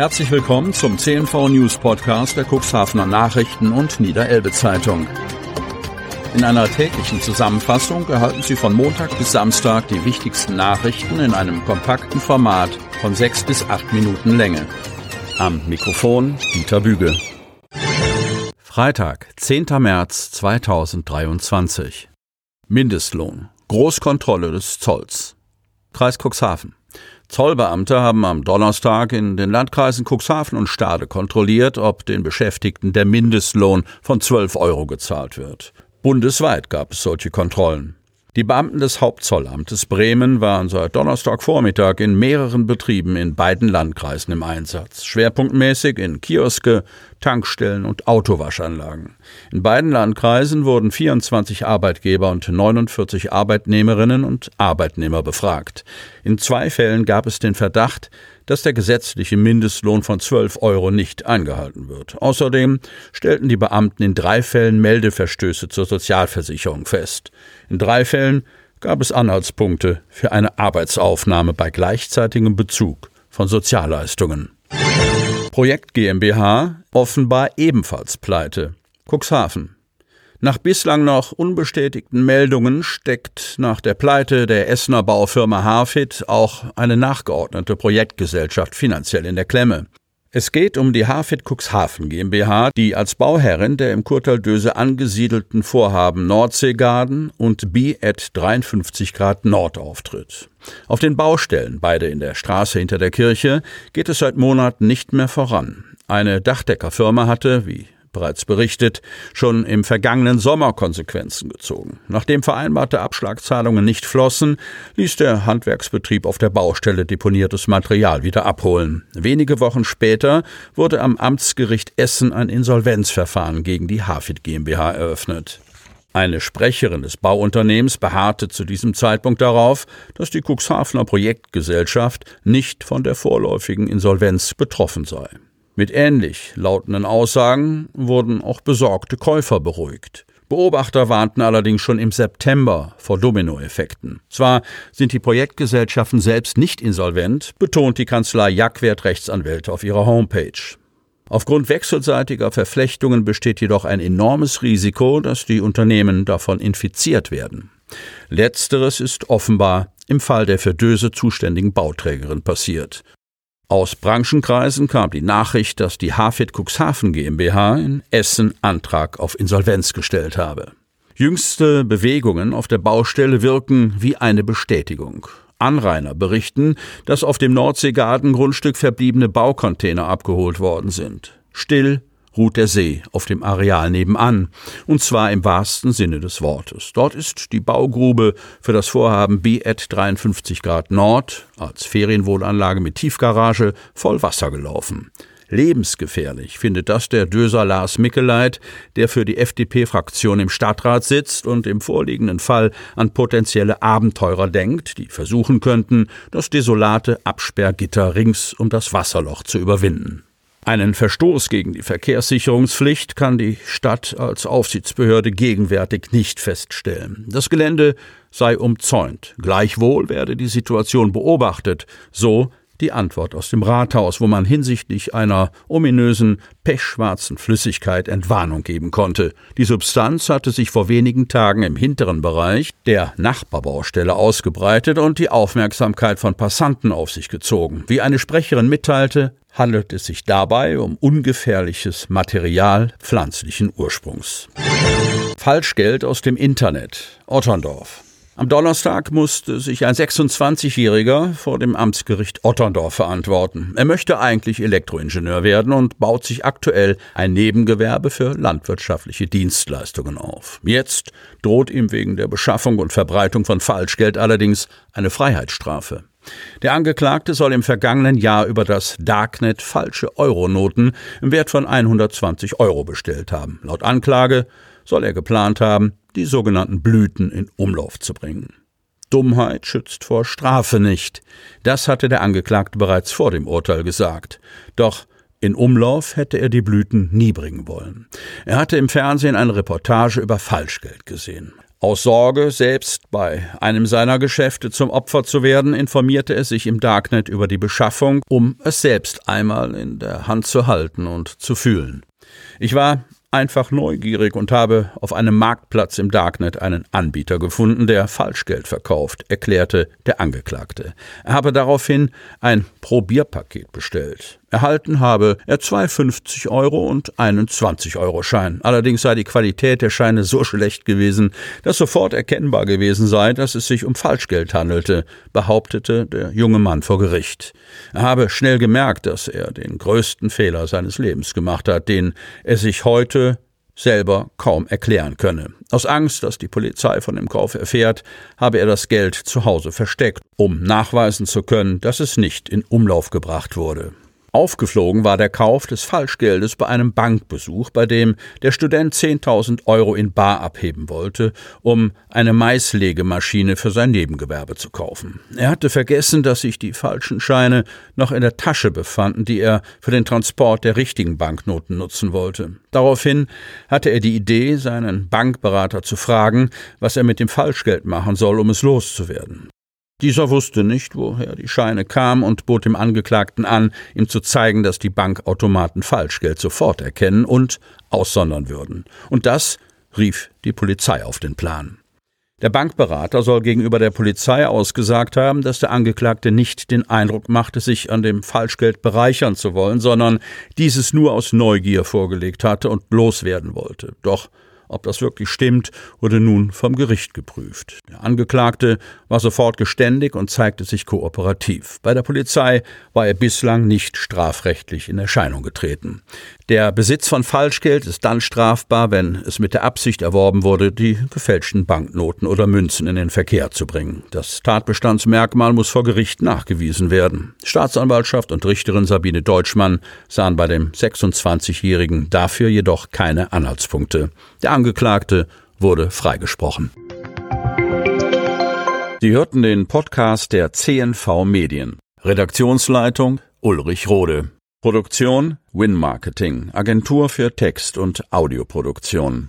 Herzlich willkommen zum CNV News Podcast der Cuxhavener Nachrichten und Niederelbe Zeitung. In einer täglichen Zusammenfassung erhalten Sie von Montag bis Samstag die wichtigsten Nachrichten in einem kompakten Format von sechs bis acht Minuten Länge. Am Mikrofon Dieter Büge. Freitag, 10. März 2023. Mindestlohn. Großkontrolle des Zolls. Kreis Cuxhaven. Zollbeamte haben am Donnerstag in den Landkreisen Cuxhaven und Stade kontrolliert, ob den Beschäftigten der Mindestlohn von 12 Euro gezahlt wird. Bundesweit gab es solche Kontrollen. Die Beamten des Hauptzollamtes Bremen waren seit Donnerstagvormittag in mehreren Betrieben in beiden Landkreisen im Einsatz, schwerpunktmäßig in Kioske, Tankstellen und Autowaschanlagen. In beiden Landkreisen wurden 24 Arbeitgeber und 49 Arbeitnehmerinnen und Arbeitnehmer befragt. In zwei Fällen gab es den Verdacht, dass der gesetzliche Mindestlohn von 12 Euro nicht eingehalten wird. Außerdem stellten die Beamten in drei Fällen Meldeverstöße zur Sozialversicherung fest. In drei Fällen gab es Anhaltspunkte für eine Arbeitsaufnahme bei gleichzeitigem Bezug von Sozialleistungen. Projekt GmbH offenbar ebenfalls pleite. Cuxhaven. Nach bislang noch unbestätigten Meldungen steckt nach der Pleite der Essener Baufirma Hafit auch eine nachgeordnete Projektgesellschaft finanziell in der Klemme. Es geht um die Hafit Cuxhaven GmbH, die als Bauherrin der im Kurtal-Döse angesiedelten Vorhaben Nordseegarden und B at 53 Grad Nord auftritt. Auf den Baustellen, beide in der Straße hinter der Kirche, geht es seit Monaten nicht mehr voran. Eine Dachdeckerfirma hatte, wie bereits berichtet, schon im vergangenen Sommer Konsequenzen gezogen. Nachdem vereinbarte Abschlagzahlungen nicht flossen, ließ der Handwerksbetrieb auf der Baustelle deponiertes Material wieder abholen. Wenige Wochen später wurde am Amtsgericht Essen ein Insolvenzverfahren gegen die Hafid GmbH eröffnet. Eine Sprecherin des Bauunternehmens beharrte zu diesem Zeitpunkt darauf, dass die Cuxhavener Projektgesellschaft nicht von der vorläufigen Insolvenz betroffen sei. Mit ähnlich lautenden Aussagen wurden auch besorgte Käufer beruhigt. Beobachter warnten allerdings schon im September vor Dominoeffekten. Zwar sind die Projektgesellschaften selbst nicht insolvent, betont die Kanzlei Jackwert Rechtsanwälte auf ihrer Homepage. Aufgrund wechselseitiger Verflechtungen besteht jedoch ein enormes Risiko, dass die Unternehmen davon infiziert werden. Letzteres ist offenbar im Fall der für Döse zuständigen Bauträgerin passiert. Aus Branchenkreisen kam die Nachricht, dass die Hafid Cuxhaven GmbH in Essen Antrag auf Insolvenz gestellt habe. Jüngste Bewegungen auf der Baustelle wirken wie eine Bestätigung. Anrainer berichten, dass auf dem Nordseegarten-Grundstück verbliebene Baucontainer abgeholt worden sind. Still, ruht der See auf dem Areal nebenan, und zwar im wahrsten Sinne des Wortes. Dort ist die Baugrube für das Vorhaben BED 53 Grad Nord als Ferienwohnanlage mit Tiefgarage voll Wasser gelaufen. Lebensgefährlich findet das der Döser Lars Mickeleit, der für die FDP-Fraktion im Stadtrat sitzt und im vorliegenden Fall an potenzielle Abenteurer denkt, die versuchen könnten, das desolate Absperrgitter rings um das Wasserloch zu überwinden. Einen Verstoß gegen die Verkehrssicherungspflicht kann die Stadt als Aufsichtsbehörde gegenwärtig nicht feststellen. Das Gelände sei umzäunt. Gleichwohl werde die Situation beobachtet, so die Antwort aus dem Rathaus, wo man hinsichtlich einer ominösen, pechschwarzen Flüssigkeit Entwarnung geben konnte. Die Substanz hatte sich vor wenigen Tagen im hinteren Bereich der Nachbarbaustelle ausgebreitet und die Aufmerksamkeit von Passanten auf sich gezogen. Wie eine Sprecherin mitteilte, handelt es sich dabei um ungefährliches Material pflanzlichen Ursprungs. Falschgeld aus dem Internet. Otterndorf. Am Donnerstag musste sich ein 26-Jähriger vor dem Amtsgericht Otterndorf verantworten. Er möchte eigentlich Elektroingenieur werden und baut sich aktuell ein Nebengewerbe für landwirtschaftliche Dienstleistungen auf. Jetzt droht ihm wegen der Beschaffung und Verbreitung von Falschgeld allerdings eine Freiheitsstrafe. Der Angeklagte soll im vergangenen Jahr über das Darknet falsche Euronoten im Wert von 120 Euro bestellt haben. Laut Anklage soll er geplant haben, die sogenannten Blüten in Umlauf zu bringen. Dummheit schützt vor Strafe nicht. Das hatte der Angeklagte bereits vor dem Urteil gesagt. Doch in Umlauf hätte er die Blüten nie bringen wollen. Er hatte im Fernsehen eine Reportage über Falschgeld gesehen. Aus Sorge, selbst bei einem seiner Geschäfte zum Opfer zu werden, informierte er sich im Darknet über die Beschaffung, um es selbst einmal in der Hand zu halten und zu fühlen. Ich war einfach neugierig und habe auf einem Marktplatz im Darknet einen Anbieter gefunden, der Falschgeld verkauft, erklärte der Angeklagte. Er habe daraufhin ein Probierpaket bestellt. Erhalten habe er zwei 50 Euro und einen 20-Euro-Schein. Allerdings sei die Qualität der Scheine so schlecht gewesen, dass sofort erkennbar gewesen sei, dass es sich um Falschgeld handelte, behauptete der junge Mann vor Gericht. Er habe schnell gemerkt, dass er den größten Fehler seines Lebens gemacht hat, den er sich heute selber kaum erklären könne. Aus Angst, dass die Polizei von dem Kauf erfährt, habe er das Geld zu Hause versteckt, um nachweisen zu können, dass es nicht in Umlauf gebracht wurde. Aufgeflogen war der Kauf des Falschgeldes bei einem Bankbesuch, bei dem der Student 10.000 Euro in Bar abheben wollte, um eine Maislegemaschine für sein Nebengewerbe zu kaufen. Er hatte vergessen, dass sich die falschen Scheine noch in der Tasche befanden, die er für den Transport der richtigen Banknoten nutzen wollte. Daraufhin hatte er die Idee, seinen Bankberater zu fragen, was er mit dem Falschgeld machen soll, um es loszuwerden. Dieser wusste nicht, woher die Scheine kamen und bot dem Angeklagten an, ihm zu zeigen, dass die Bankautomaten Falschgeld sofort erkennen und aussondern würden. Und das rief die Polizei auf den Plan. Der Bankberater soll gegenüber der Polizei ausgesagt haben, dass der Angeklagte nicht den Eindruck machte, sich an dem Falschgeld bereichern zu wollen, sondern dieses nur aus Neugier vorgelegt hatte und loswerden wollte. Doch ob das wirklich stimmt, wurde nun vom Gericht geprüft. Der Angeklagte war sofort geständig und zeigte sich kooperativ. Bei der Polizei war er bislang nicht strafrechtlich in Erscheinung getreten. Der Besitz von Falschgeld ist dann strafbar, wenn es mit der Absicht erworben wurde, die gefälschten Banknoten oder Münzen in den Verkehr zu bringen. Das Tatbestandsmerkmal muss vor Gericht nachgewiesen werden. Staatsanwaltschaft und Richterin Sabine Deutschmann sahen bei dem 26-Jährigen dafür jedoch keine Anhaltspunkte. Der Angeklagte wurde freigesprochen. Sie hörten den Podcast der CNV Medien. Redaktionsleitung Ulrich Rode. Produktion Win Marketing, Agentur für Text- und Audioproduktion